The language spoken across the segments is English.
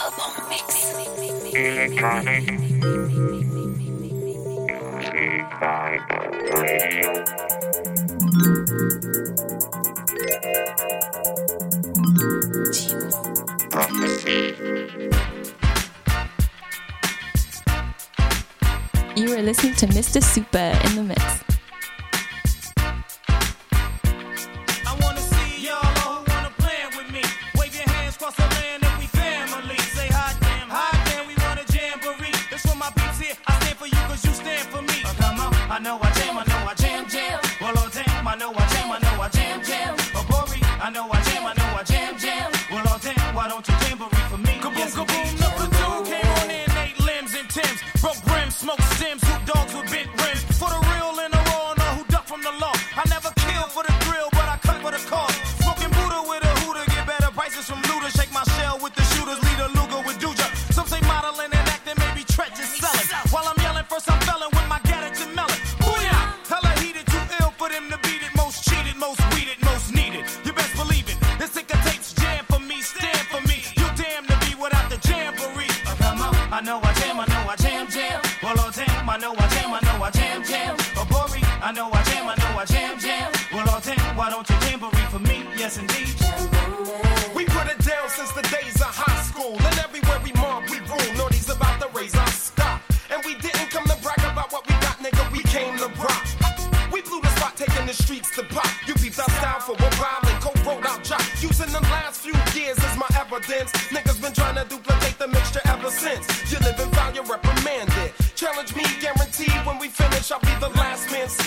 album mix. Electronic. Prophecy. You are listening to Mr. Super in the mix.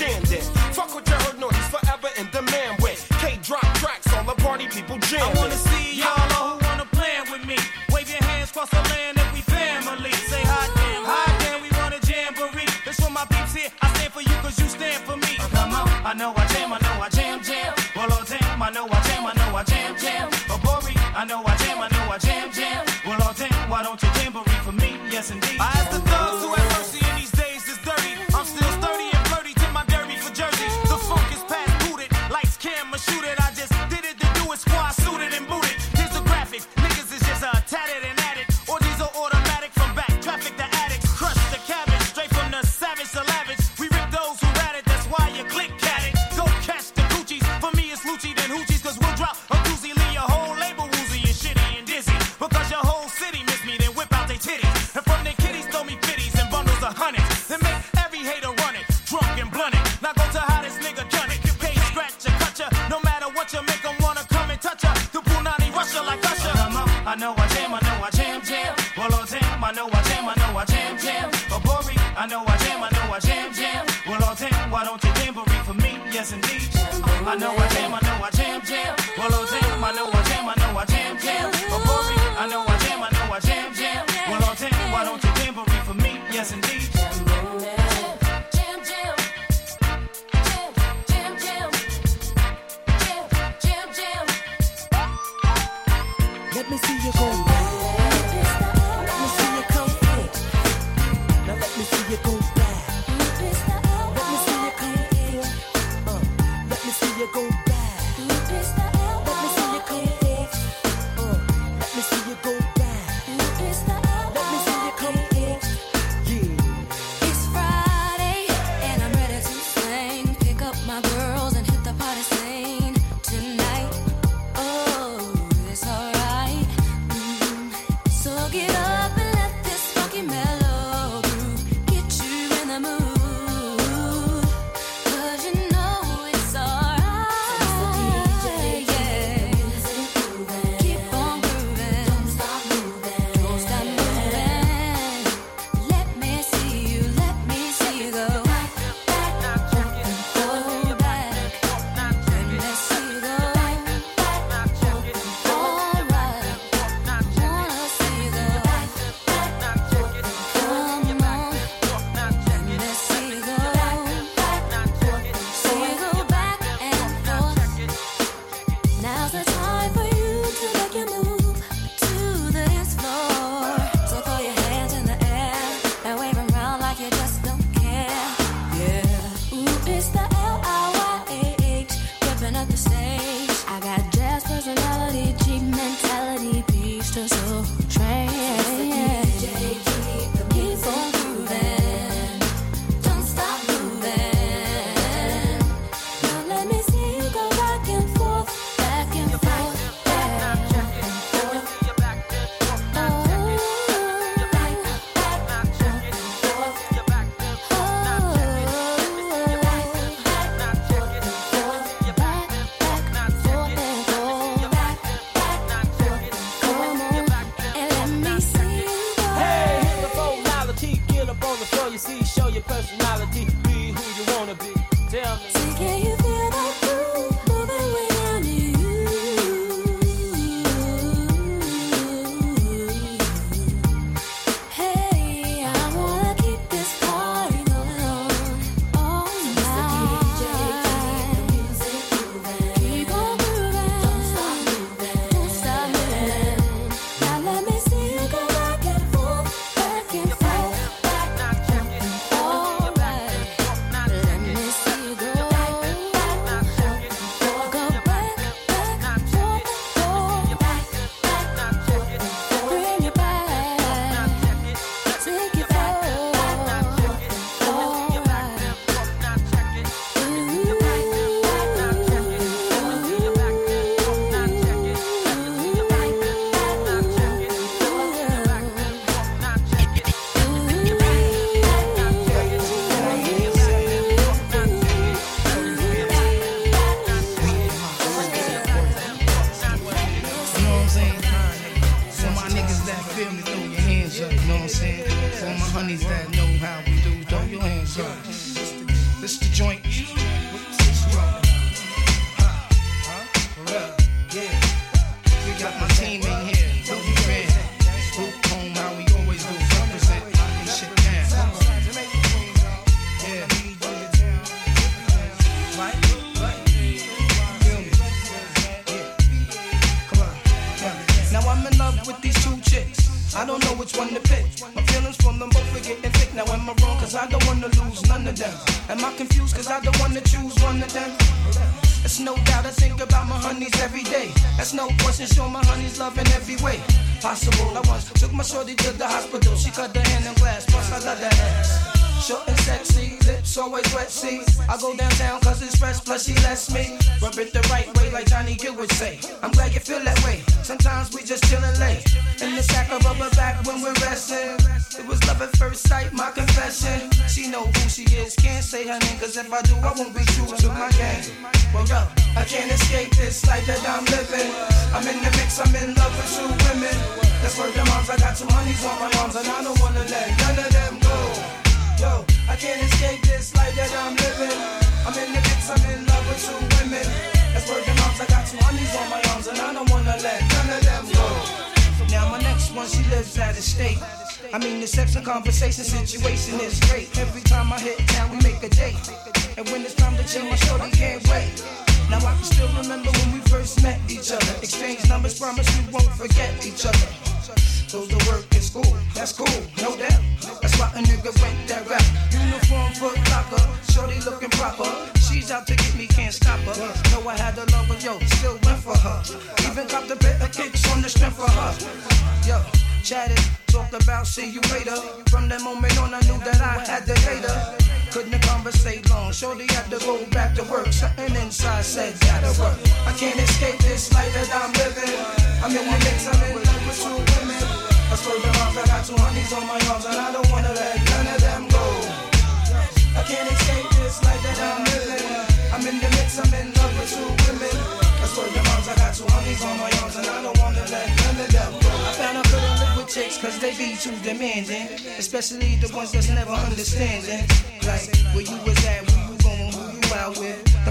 standing. tell me. I once took my shorty to the hospital. She cut the hand in glass, plus I love that ass. Short and sexy, lips always wet, see. I go downtown cause it's fresh, plus she lets me rub it the right way, like Johnny Gill would say. I'm glad you feel that way. Sometimes we just chillin' late. In the sack of rubber back when we're resting. It was love at first sight, my confession. She know who she is, can't say her name, cause if I do, I won't be true to my game. Well, yo, I can't escape this life that I'm living. I'm in the mix, I'm in love with two women. That's where the moms, I got two honeys on my arms, and I don't wanna let none of them go. Yo, I can't escape this life that I'm living. I'm in the mix, I'm in love with two women. That's where the moms, I got two honeys on my arms, and I don't wanna let none of them go. Now my next one, she lives out of state. I mean, the sex and conversation situation is great. Every time I hit town, we make a date. And when it's time to chill, my shorty can't wait. Now I can still remember when we first met each other. Exchange numbers, promise we won't forget each other. Go to work in school, that's cool, no doubt. That's why a nigga went that route. Uniform foot locker, shorty looking proper. She's out to get me, can't stop her. Know I had a lover, yo, still went for her. Even got the bit of kicks on the strength for her. Yo, chatted, talked about see you later. From that moment on, I knew that I had to hate her. Couldn't conversate long, shorty had to go back to work. Something inside said, gotta work. I can't escape this life that I'm living. I'm in the mix, I'm in I swear to God, I got two honeys on my arms, and I don't wanna let none of them go. I can't escape this life that I'm living. I'm in the mix, I'm in love with two women. I swear to God, I got two honeys on my arms, and I don't wanna let none of them go. I found I couldn't live with chicks, cause they be too demanding. Especially the ones that's never understanding. Like, where you was at, where you going, who you out with.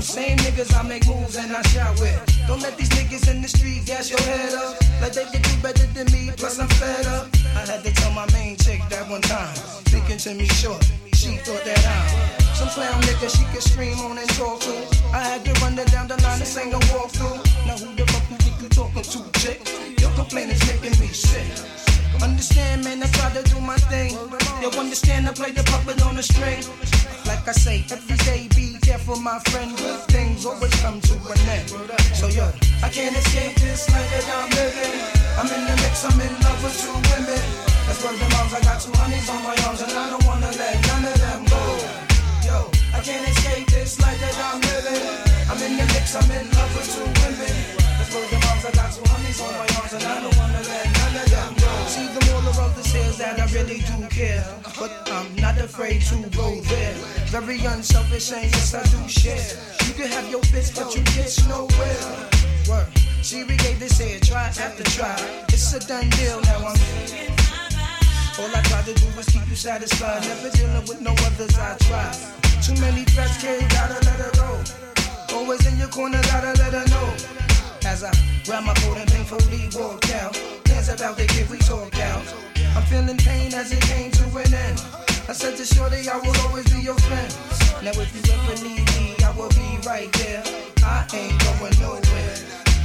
Same niggas I make moves and I shout with. Don't let these niggas in the street gas your head up. Like they can do better than me, plus I'm fed up. I had to tell my main chick that one time. Speaking to me short, she thought that I'm some clown nigga she could scream on and talk to. I had to run her down the line, this ain't no walkthrough. Now who the fuck you think you talking to, chick? Your complaint is making me sick. Understand, man, I try to do my thing. You understand, I play the puppet on the string. Like I say, every day be careful, my friend. Good things always come to an end. So yo, I can't escape this life that I'm living. I'm in the mix, I'm in love with two women. That's where the moms, I got two honeys on my arms, and I don't wanna let none of them go. Yo, I can't escape this life that I'm living. I'm in the mix, I'm in love with two women. Where the moms, I got two honeys on my arms, and I don't wanna let none of them go. See the moral of this is that I really do care, but I'm not afraid to go there. Very unselfish and yes I do share. You can have your fist, but you get nowhere. Word. See, we gave this here try after try. It's a done deal now. I'm all I try to do is keep you satisfied. Never dealing with no others I try. Too many threats, kid, gotta let her go. Always in your corner, gotta let her know. As I grab my coat and painfully walk out. Hands about the kid we talk out. I'm feeling pain as it came to an end. I said to Shorty, I will always be your friend. Now if you ever need me, I will be right there. I ain't going nowhere.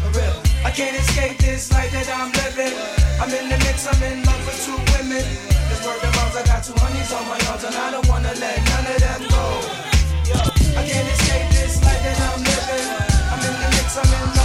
For real. I can't escape this life that I'm living. I'm in the mix, I'm in love with two women. This word of mouth, I got two honeys on my arms, and I don't wanna let none of them go. I can't escape this life that I'm living. I'm in the mix, I'm in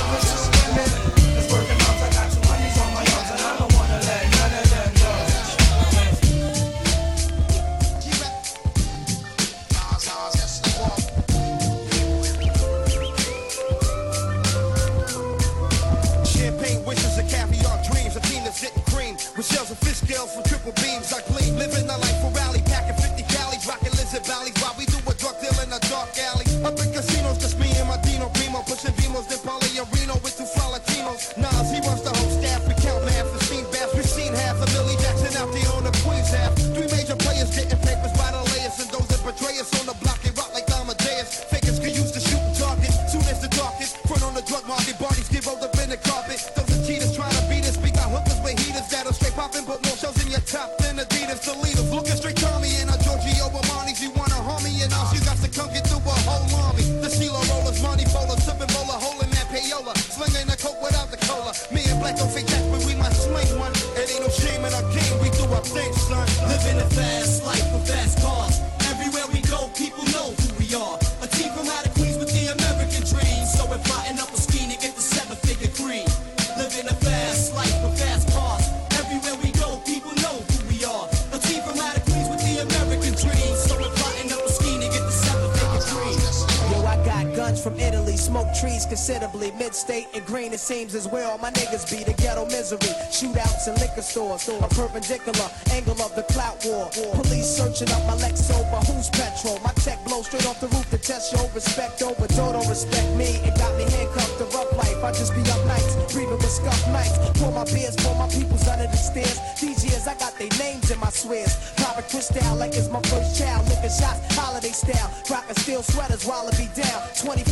Mid-state and green, it seems as well. My niggas be the ghetto misery. Shootouts in liquor stores, a perpendicular angle of the clout war. Police searching up my Lexo, but who's petrol? My tech blow straight off the roof to test your respect over. Don't respect me, it got me handcuffed to rough life. I just be up nights, breathing with scuff nights. Pour my beers, pour my peoples under the stairs. These years, I got their names in my swears. Popping crystal like it's my first child. Licking shots, holiday style. Rocking steel sweaters while I be down.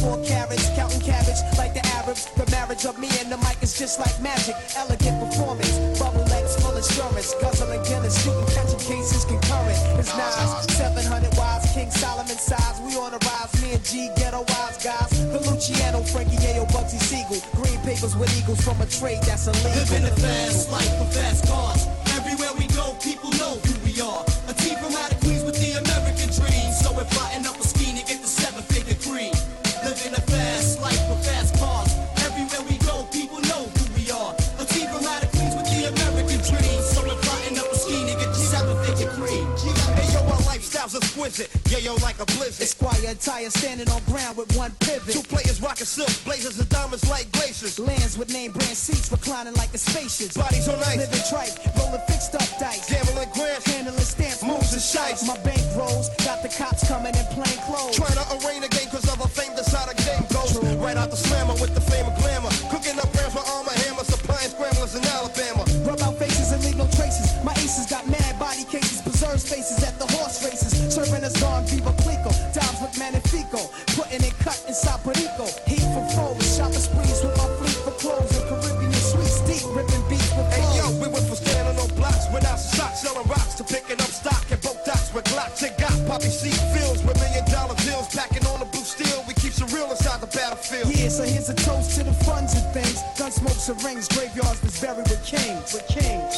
24 carats, counting cabbage like the Arabs. The marriage of me and the mic is just like magic. Elegant performance, bubble legs full insurance. Guzzling Guinness, shooting, catching cases concurrent. It's Nas, 700 wise, King Solomon size. We on the rise, me and G, ghetto wise guys. The Luciano, Frankie Yayo, Bugsy Siegel. Green papers with eagles from a trade that's illegal. Living a fast life with fast cars. Everywhere we go, people know who Yeah, yo, like a blizzard. Esquire attire standing on ground with one pivot. Two players rocking silk, blazers and diamonds like glaciers. Lands with name brand seats reclining like a spacious. Bodies on ice. Living tripe, rolling fixed up dice. Gambling grants, Handling stamps, moves and shites. My bank rolls, got the cops coming in plain clothes. Trying to arraign a game cause of a fame, that's how the game goes. Right out the slammer with the poppy seed fields with million dollar deals, packing on the blue steel. We keep it real inside the battlefield. Yeah, so here's a toast to the funds and things. Gun smokes and rings, graveyards that's buried with kings. With kings.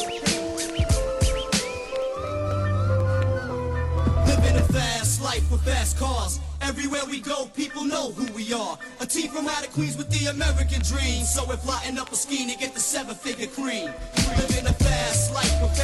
Living a fast life with fast cars. Everywhere we go, people know who we are. A team from out of Queens with the American dream. So we're plotting up a scheme to get the seven-figure cream. Living a fast life with fast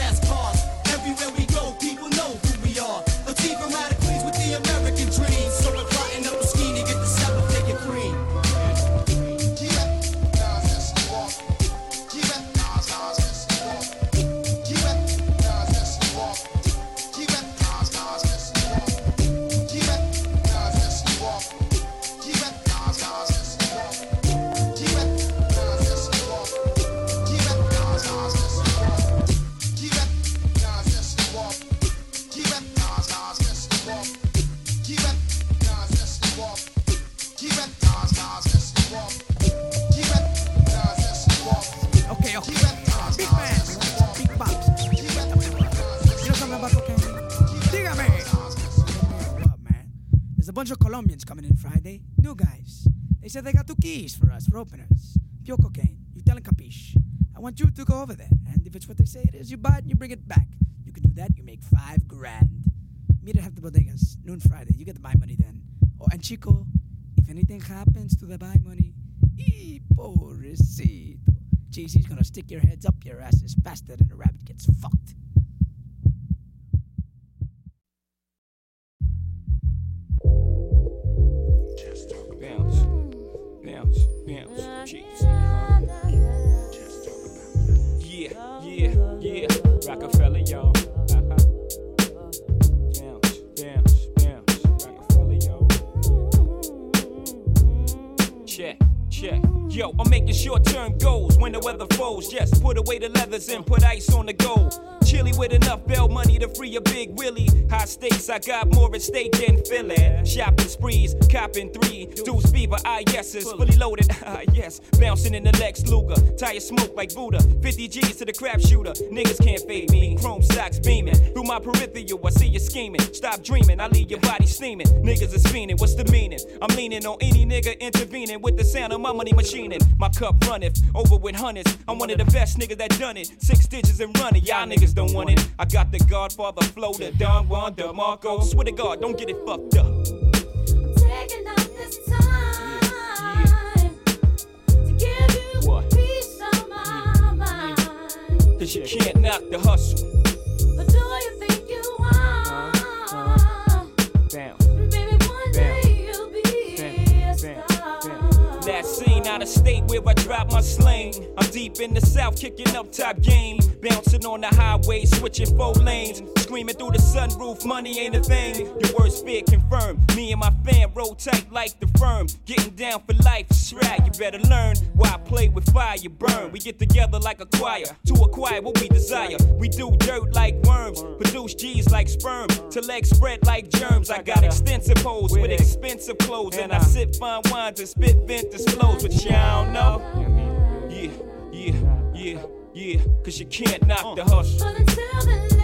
openers. At stake Philly. Shopping sprees, copping three. Fever, ah yeses, fully loaded, ah yes. Bouncing in the Lex Luger, tire smoke like Buddha. 50 G's to the crap shooter, niggas can't fade me. Chrome socks beaming through my peripheral. I see you scheming. Stop dreaming, I leave your body steaming. Niggas is fiending, what's the meaning? I'm leaning on any nigga intervening with the sound of my money machining. My cup runneth over with hundreds. I'm one of the best niggas that done it. Six digits and running, y'all niggas don't want it. I got the Godfather flow, the Don Juan DeMarco. Swear to God, don't get it fucked up. Cause you can't knock the hustle. But do you think you are? Bam. Baby, out of state where I drop my sling. I'm deep in the south, kicking up top game. Bouncing on the highway, switching four lanes. Screaming through the sunroof, money ain't a thing. Your worst fear confirmed. Me and my fam roll tight like the firm. Getting down for life, right. You better learn why I play with fire, you burn. We get together like a choir to acquire what we desire. We do dirt like worms, produce G's like sperm. To legs spread like germs. I got extensive holes with expensive clothes. And I sip fine wines and spit vintage flows, but y'all don't know. Yeah, yeah, yeah, yeah. Cause you can't knock the hustle.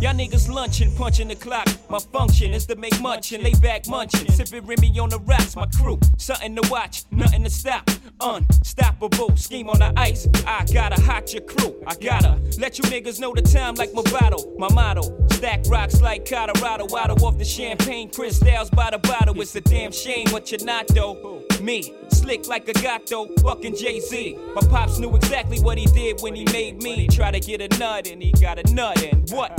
Y'all niggas lunching, punching the clock. My function is to make munch and lay back munching. Sipping Remy on the rocks, my crew. Something to watch, nothing to stop. Unstoppable, scheme on the ice. I gotta hot your crew. I gotta let you niggas know the time like my bottle. My motto, stack rocks like Colorado. Waddle off the champagne, crystals by the bottle. It's a damn shame what you're not though. Me, slick like a gato, fucking Jay Z. My pops knew exactly what he did when he made me. Try to get a nut and he got a nut and what?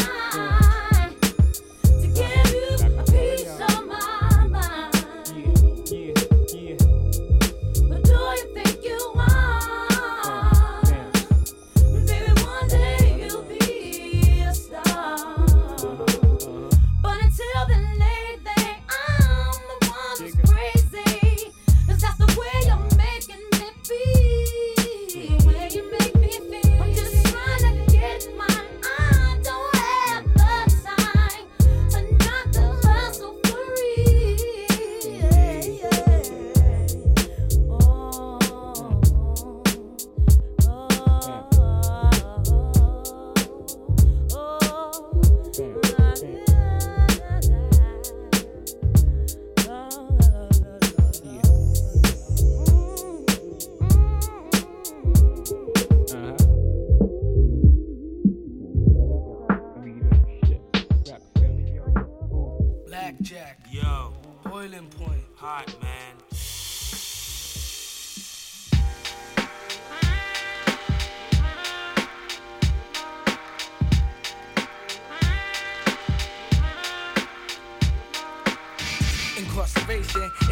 man.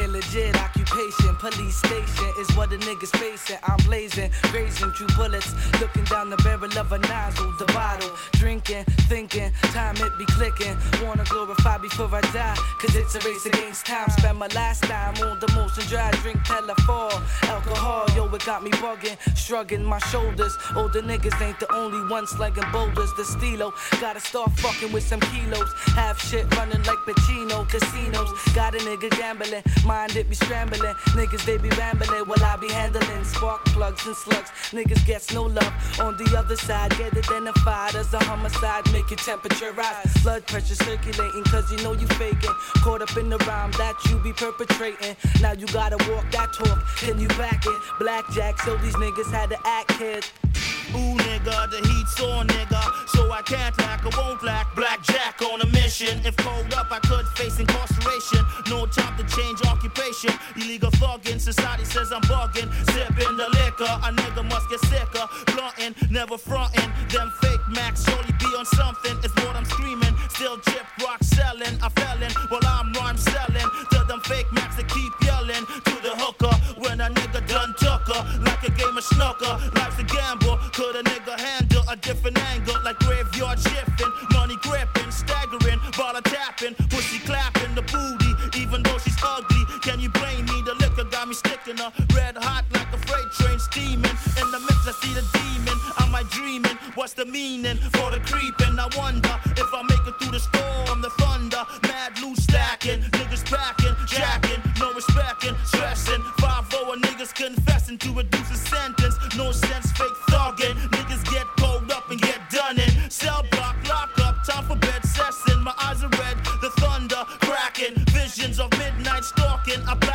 Illegit occupation, police station is what the niggas facing. I'm blazing, raising true bullets, looking down the barrel of a nozzle, the bottle, drinking, thinking, time it be clicking. Wanna glorify before I die, cause it's a race against time. Spend my last time on the motion dry, drink telephone, alcohol, yo, it got me bugging, shrugging my shoulders. Older niggas ain't the only ones slinging boulders. The stilo, gotta start fucking with some kilos. Half shit running like Pacino, casinos. Got a nigga gambling. Mind it be scrambling. Niggas they be rambling while I be handling spark plugs and slugs. Niggas gets no love. On the other side, get identified as a homicide. Make your temperature rise. Blood pressure circulating, cause you know you faking. Caught up in the rhyme that you be perpetrating. Now you gotta walk that talk. Can you back it? Blackjack, so these niggas had to act kid. Ooh, nigga, the heat's on, nigga. So I can't lack, I won't lack. Blackjack on a mission. If called up, I could face incarceration. No time to change occupation. Illegal thugging, society says I'm bugging. Sipping the liquor, a nigga must get sicker. Blunting, never fronting. Them fake max surely be on something. It's what I'm screaming. Still chip rock selling. I felon while I'm rhyme selling. To them fake max that keep yelling. To the hooker when a nigga done took. Like a game of snooker. Life's a gamble. Could a nigga handle a different angle? Like graveyard shifting. Money gripping, staggering. Me sticking her. Red hot like a freight train steaming. In the mix, I see the demon. Am I dreaming? What's the meaning for the creeping? I wonder if I make it through the storm, the thunder. Mad loose stacking. Niggas packing, jacking. No respecting, stressing. 5 a niggas confessing to reduce a sentence. No sense, fake thugging. Niggas get pulled up and get done in. Cell block, lock up, time for bed session. My eyes are red, the thunder cracking. Visions of midnight stalking. Mission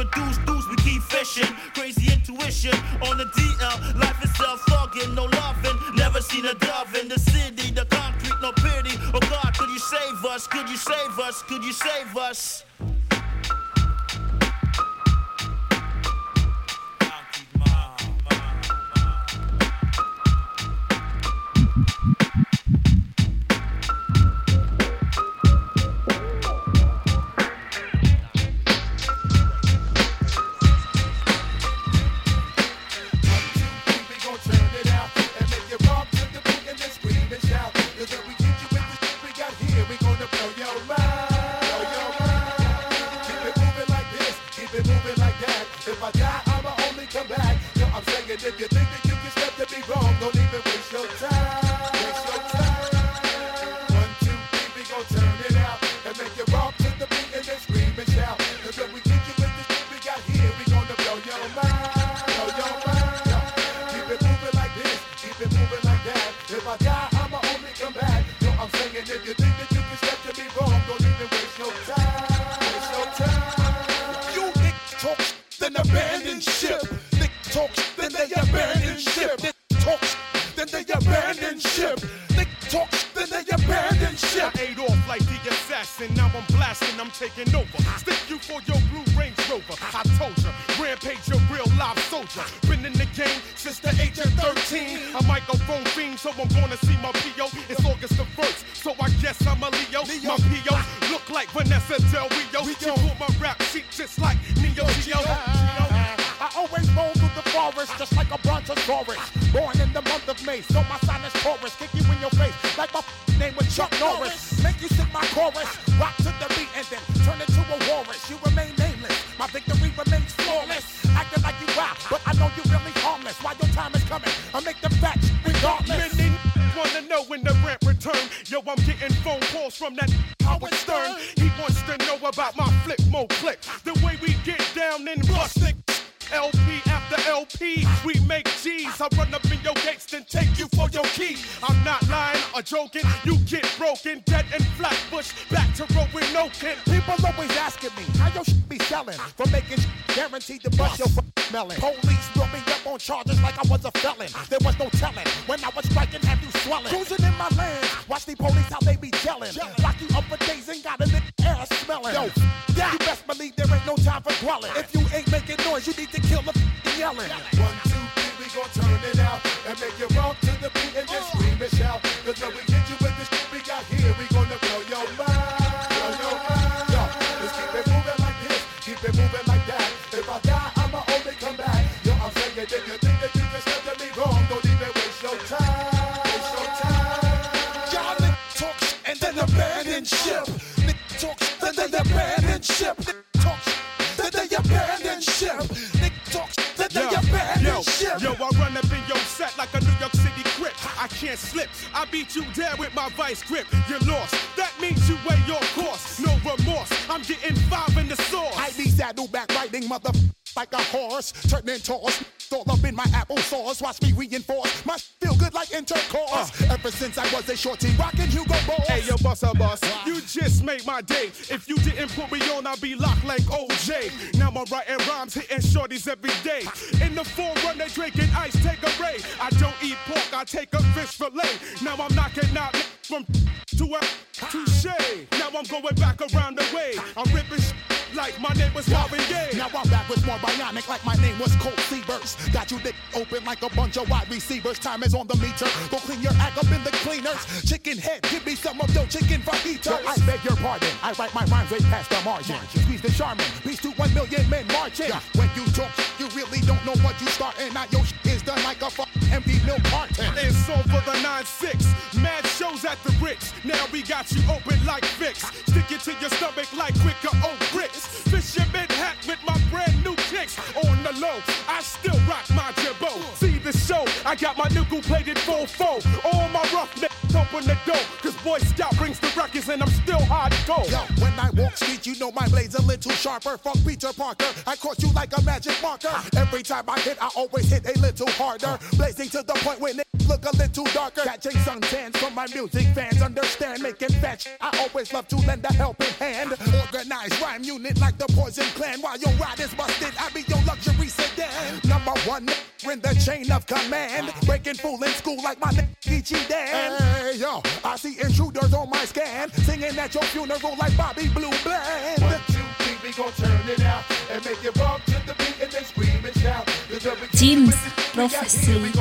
with deuce, we keep fishing. Crazy intuition on the DL. Life itself thugging, no loving. Never seen a dove in the city. The concrete, no pity. Oh God, could you save us? Could you save us? Could you save us? Range Rover. I told ya, rampage a real live soldier. Been in the game since the age of 13. A microphone fiend, so I'm gonna see my PO. It's August the 1st, so I guess I'm a Leo. My PO look like Vanessa Del Rio. She pulled my rap sheet just like Neo Geo. I always roll through the forest just like a brontosaurus. Born in the month of May, so my sign is Taurus. Kick you in your face like my name was Chuck Norris. Make you sing my chorus, rock to the beat, and then turn into a walrus. You return. Yo, I'm getting phone calls from that Howard Stern. He wants to know about my flip mo click. The way we get down and bust it. LP after LP, we make G's. I run up in your gates, then take you for your key. I'm not lying or joking. You get broken, dead and flatbush. Back to rolling no kin. People always asking me how your shit be selling. For making shit guaranteed to bust your f- melon. Police brought me up on charges like I was a felon. There was no telling when I was striking, have you swelling? Cruising in my land, watch the police how they be gelling. Lock you up for days and got a lit ass smelling. Yo, you best believe there ain't no time for dwelling. If you ain't making noise, you need to kill the f- yelling. One, two, three, we gon' turn it out and make you rock to the beat and then scream and shout. Cause we set like a New York City grip. I can't slip. I beat you down with my vice grip. You're lost. That means you weigh your course. No remorse. I'm getting five in the sauce. I be saddleback riding mother like a horse, turning toss. All up in my applesauce, watch me reinforce. My feel good like intercourse. Uh. Ever since I was a shorty, rockin' Hugo Boss. Hey, yo, bossa boss, uh, you just made my day. If you didn't put me on, I'd be locked like OJ. Now I'm writing rhymes, hitting shorties every day. In the forerun, they drinking ice, take a ray. I don't eat pork, I take a fish fillet. Now I'm knocking out from to a touche. Now I'm going back around the way. I'm ripping like my name was Marvin Gaye. Now I'm back with more bionic like my name was Colt Seavers. Got you dick open like a bunch of wide receivers. Time is on the meter. Go clean your act up in the cleaners. Chicken head, give me some of your chicken fajitas. I beg your pardon. I write my rhymes way past the margin. Squeeze the Charmin. Peace to one million men marching. When you talk, you really don't know what you starting. Now your is done like a fuck empty milk carton. It's for the 9-6. Mad shows at the Ritz. Now we got you open like Vicks. Stick it to your stomach like quicker oat Fisherman hat with my brand new kicks. On the low, I still rock my jabot. See the show, I got my nickel plated full foe. All my roughnecks open the door. Cause Boy Scout brings the records and I'm still hardcore. Yo, when I walk street, you know my blade's a little sharper. Fuck Peter Parker, I caught you like a magic marker. Every time I hit, I always hit a little harder. Blazing to the point when it look a little darker. Catching suntans from my music fans, understand making fetch. I always love to lend a helping hand. Organized rhyme unit like the Poison Clan. While your ride is busted, I be your luxury sedan. Number one in the chain of command. Breaking fool in school like my name Geechee Dan. Hey yo, I see intruders on my scan. Singing at your funeral like Bobby Blue Bland. One, two, three, we gon' turn it out and make it bump to the beat and then scream and shout. Cause Jeans Prophecy.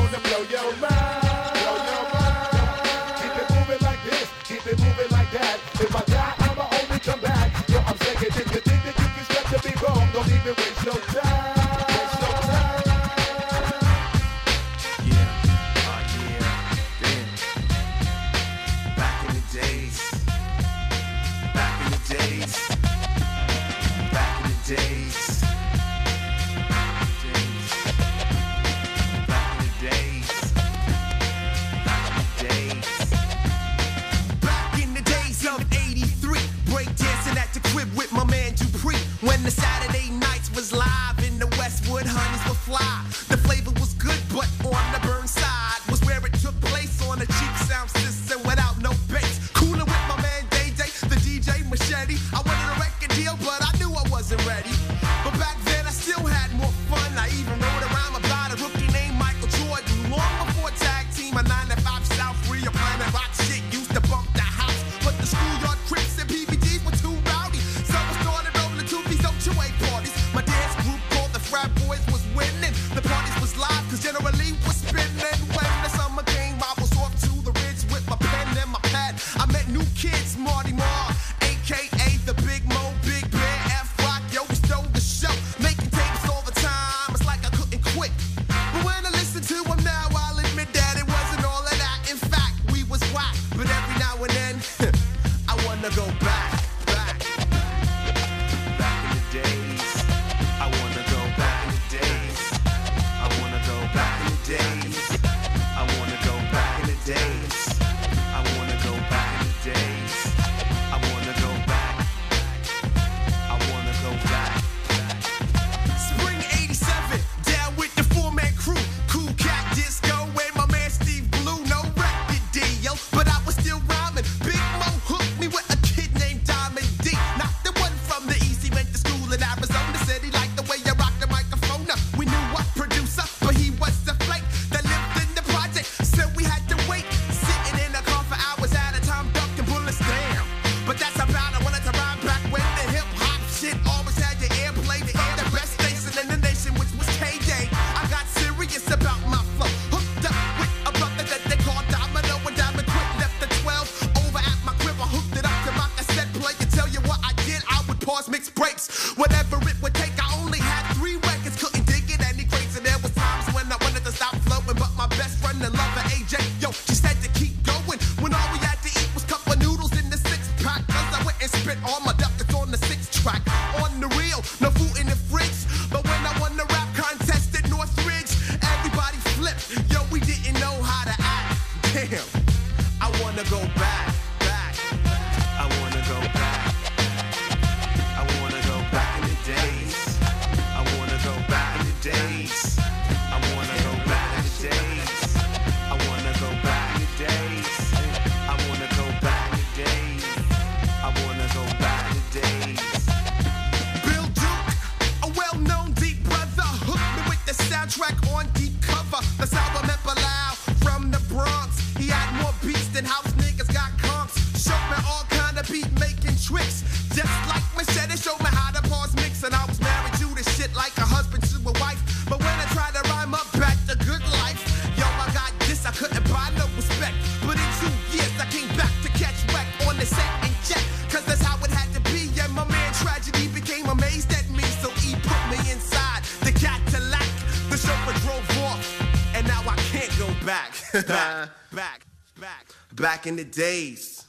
back in the days.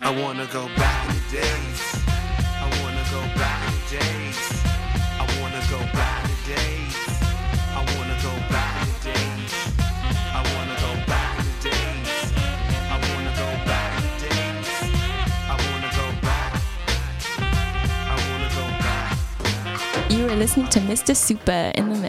I wanna go back in the days. I wanna go back in the days. I wanna go back in the days. I wanna go back in the days. I wanna go back in the days. I wanna go back in the days. I wanna go back. I wanna go back. You are listening to Mr. Super in the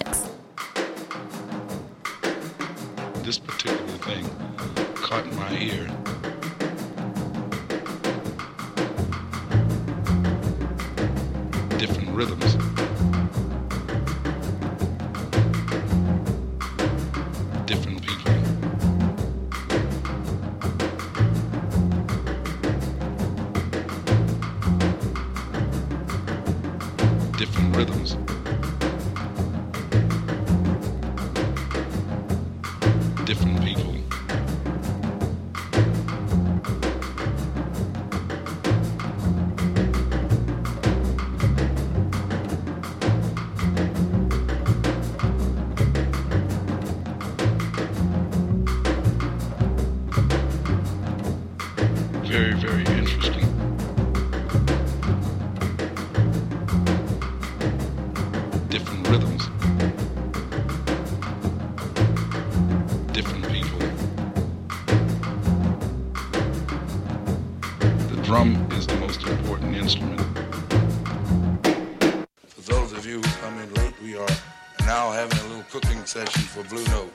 drum is the most important instrument. For those of you who come in late, we are now having a little cooking session for Blue Note.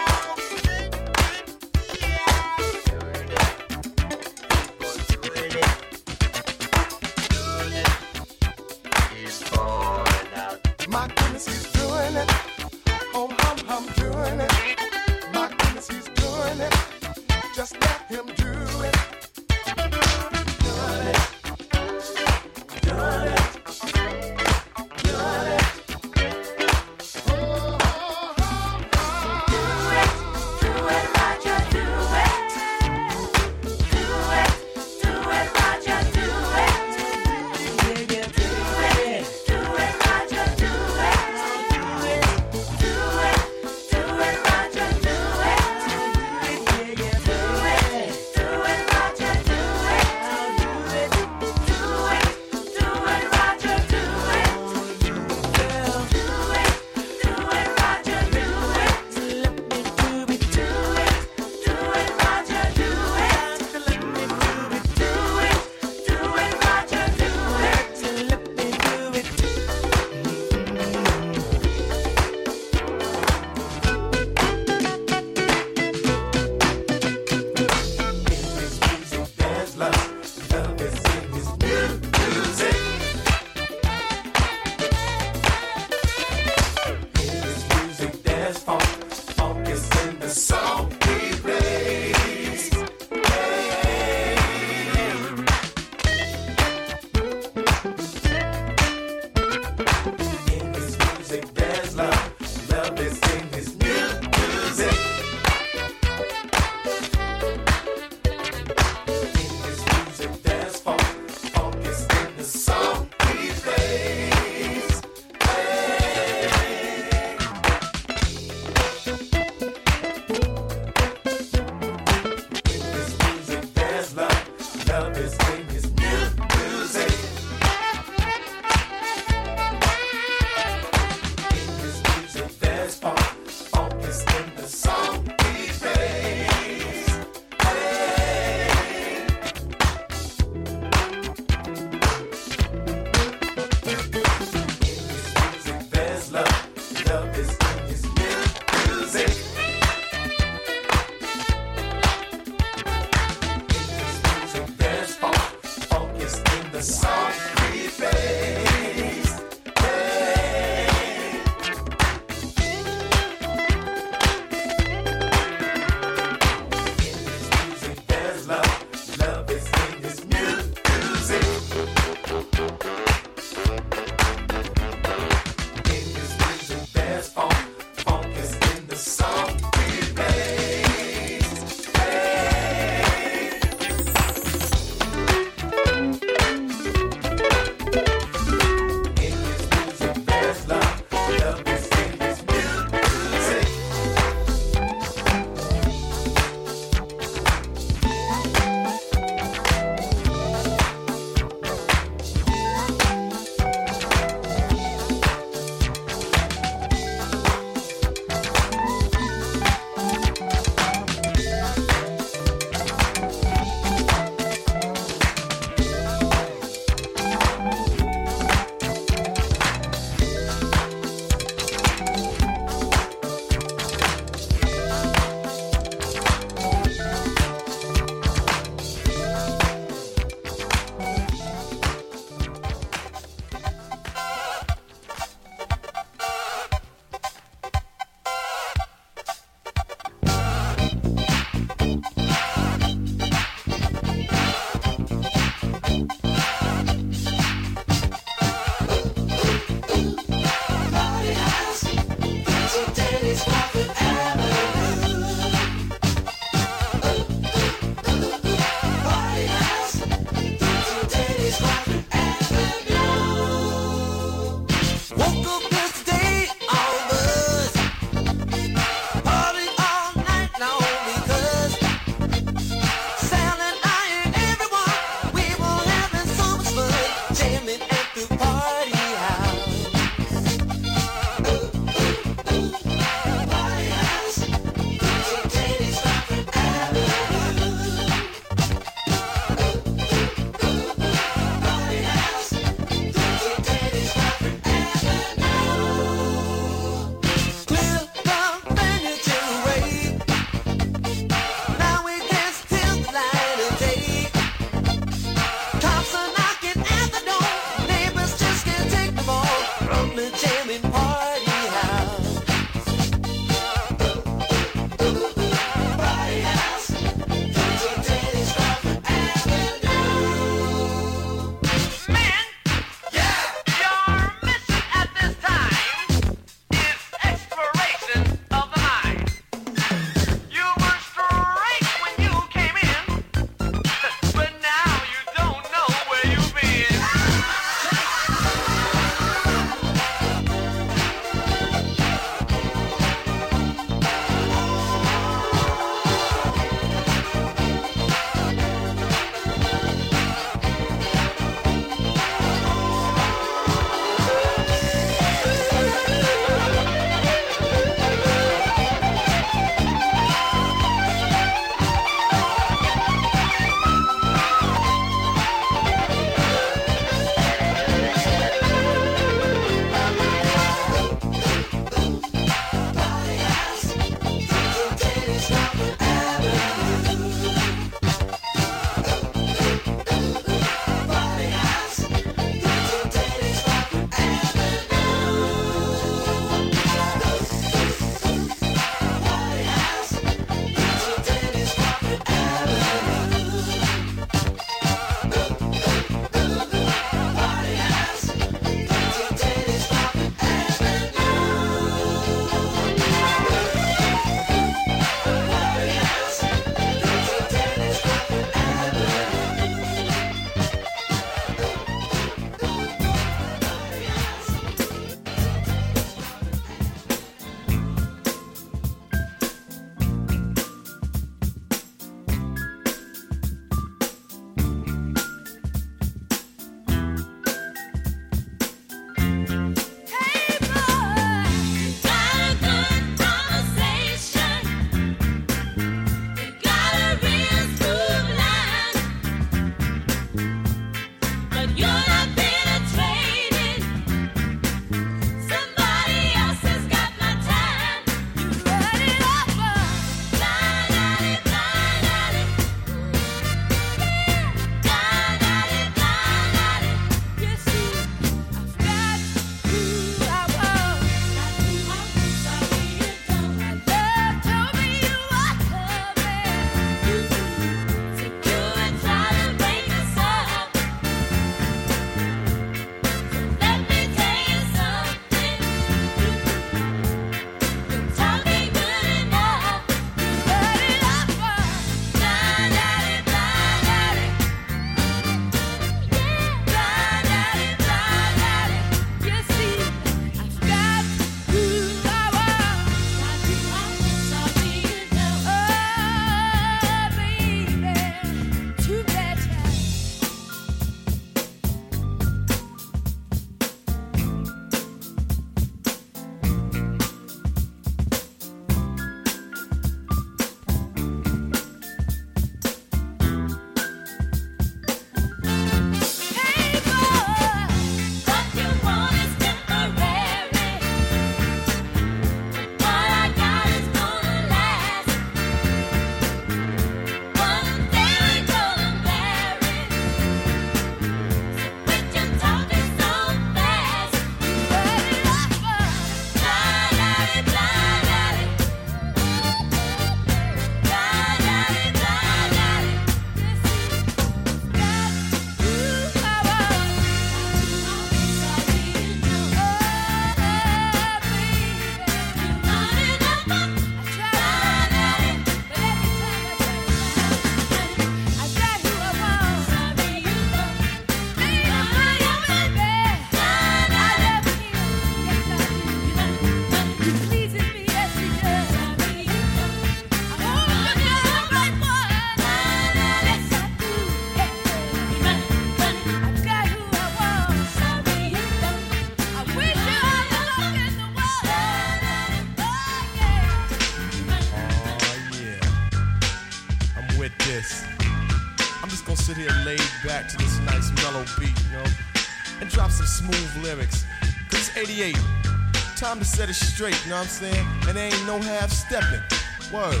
Time to set it straight, you know what I'm saying? And there ain't no half stepping. Word.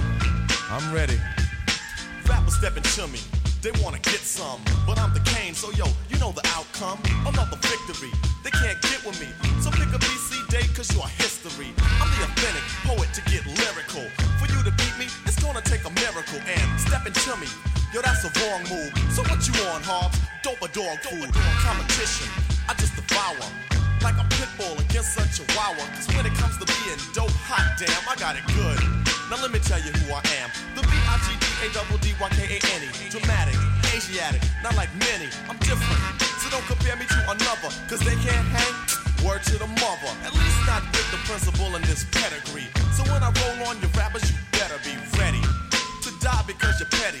I'm ready. Rappers stepping to me, they wanna get some. But I'm the Kane, so yo, you know the outcome. Another victory, they can't get with me. So pick a BC day, cause you're history. I'm the authentic poet to get lyrical. For you to beat me, it's gonna take a miracle. And stepping to me, yo, that's a wrong move. So what you on, Hobbs? Dope or dog food? Competition, I just devour. Like a pit bull against a chihuahua. Cause when it comes to being dope, hot damn, I got it good. Now let me tell you who I am. The B-I-G-D-A-D-D-Y-K-A-N-E. Dramatic, Asiatic, not like many. I'm different. So don't compare me to another. Cause they can't hang. Word to the mother. At least not with the principal in this pedigree. So when I roll on your rappers, you better be ready to die because you're petty.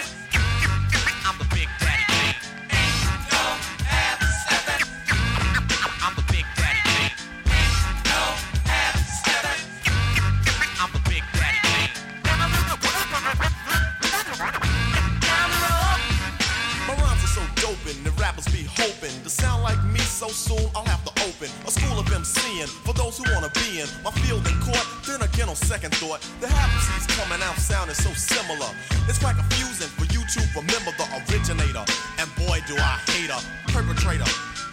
those who wanna be in my field in court. Then again, on second thought, the half coming out sounding so similar. It's quite confusing for you to remember the originator. And boy, do I hate a perpetrator.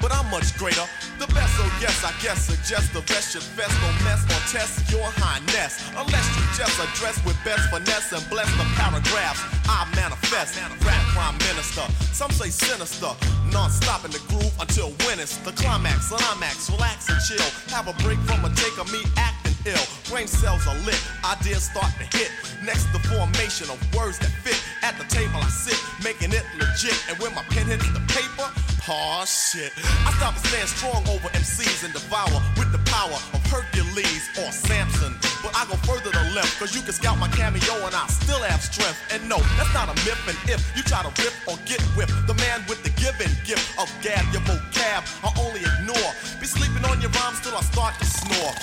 But I'm much greater. The best, so yes, I guess suggest the rest should fest. Don't mess or test your highness. Unless you just address with best finesse and bless the paragraphs. I manifest. Rap prime minister. Some say sinister. Non-stop in the groove until when it's the climax. Climax, relax and chill. Have a break from a take of me acting ill. Brain cells are lit. Ideas start to hit. Next, the formation of words that fit. At the table I sit, making it legit. And when my pen hits the paper, oh shit. I stop and stand strong over MCs and devour with the power of Hercules or Samson. But I go further to left, cause you can scout my cameo and I still have strength. And no, that's not a myth. And if you try to rip or get whipped, the man with the given gift of gab, your vocab, I only ignore. Be sleeping on your rhymes till I start to snore.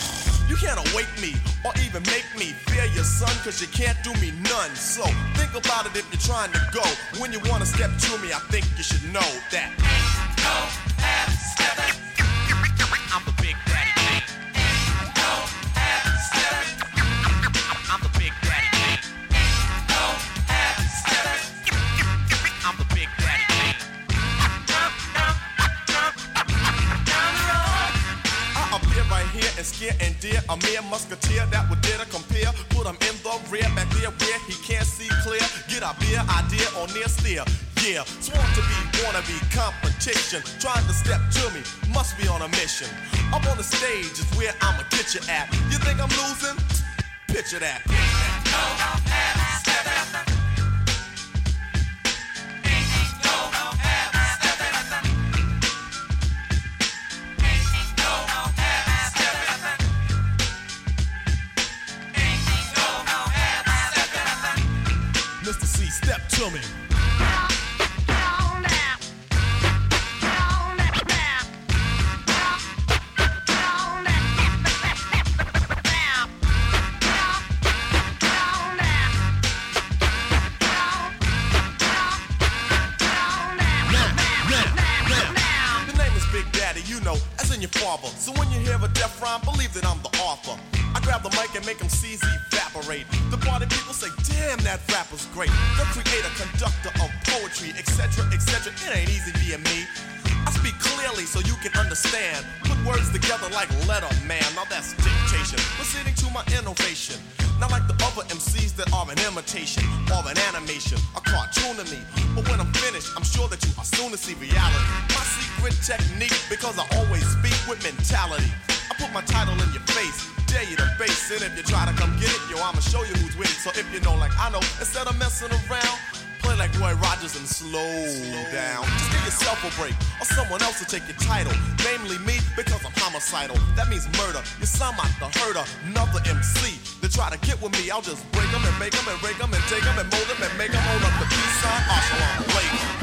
You can't awake me or even make me fear your son, cause you can't do me none. So think about it if you're trying to go. When you wanna step to me, I think you should know that. I'm the big daddy king. I'm the big daddy king. I'm the big daddy king. I appear right here and scare and dare a mere musketeer that would dare to compare. Put in the rear, back there Yeah, sworn to be, wanna competition. Trying to step to me, must be on a mission. Up on the stage is where I'ma get you at. You think I'm losing? Picture that. Mr. Cee, step to me. The mic and make them C's evaporate. The party people say, damn, that rapper's great. The creator, conductor of poetry, etc., etc. It ain't easy being me. I speak clearly so you can understand. Put words together like letter man. Now that's dictation. Proceeding to my innovation. Not like the other MCs that are an imitation or an animation, a cartoon to me. But when I'm finished, I'm sure that you are soon to see reality. My secret technique, because I always speak with mentality. I put my title in your face, dare you to face it. If you try to come get it, yo, I'ma show you who's it. So if you know, like I know, instead of messing around, play like Roy Rogers and slow down. Just give yourself a break, or someone else will take your title. Namely me, because I'm homicidal. That means murder. You sound like the herder, another MC. They try to get with me, I'll just break them and make them and rake them and take them and mold them and make them hold up the peace sign. Arsenal Blake.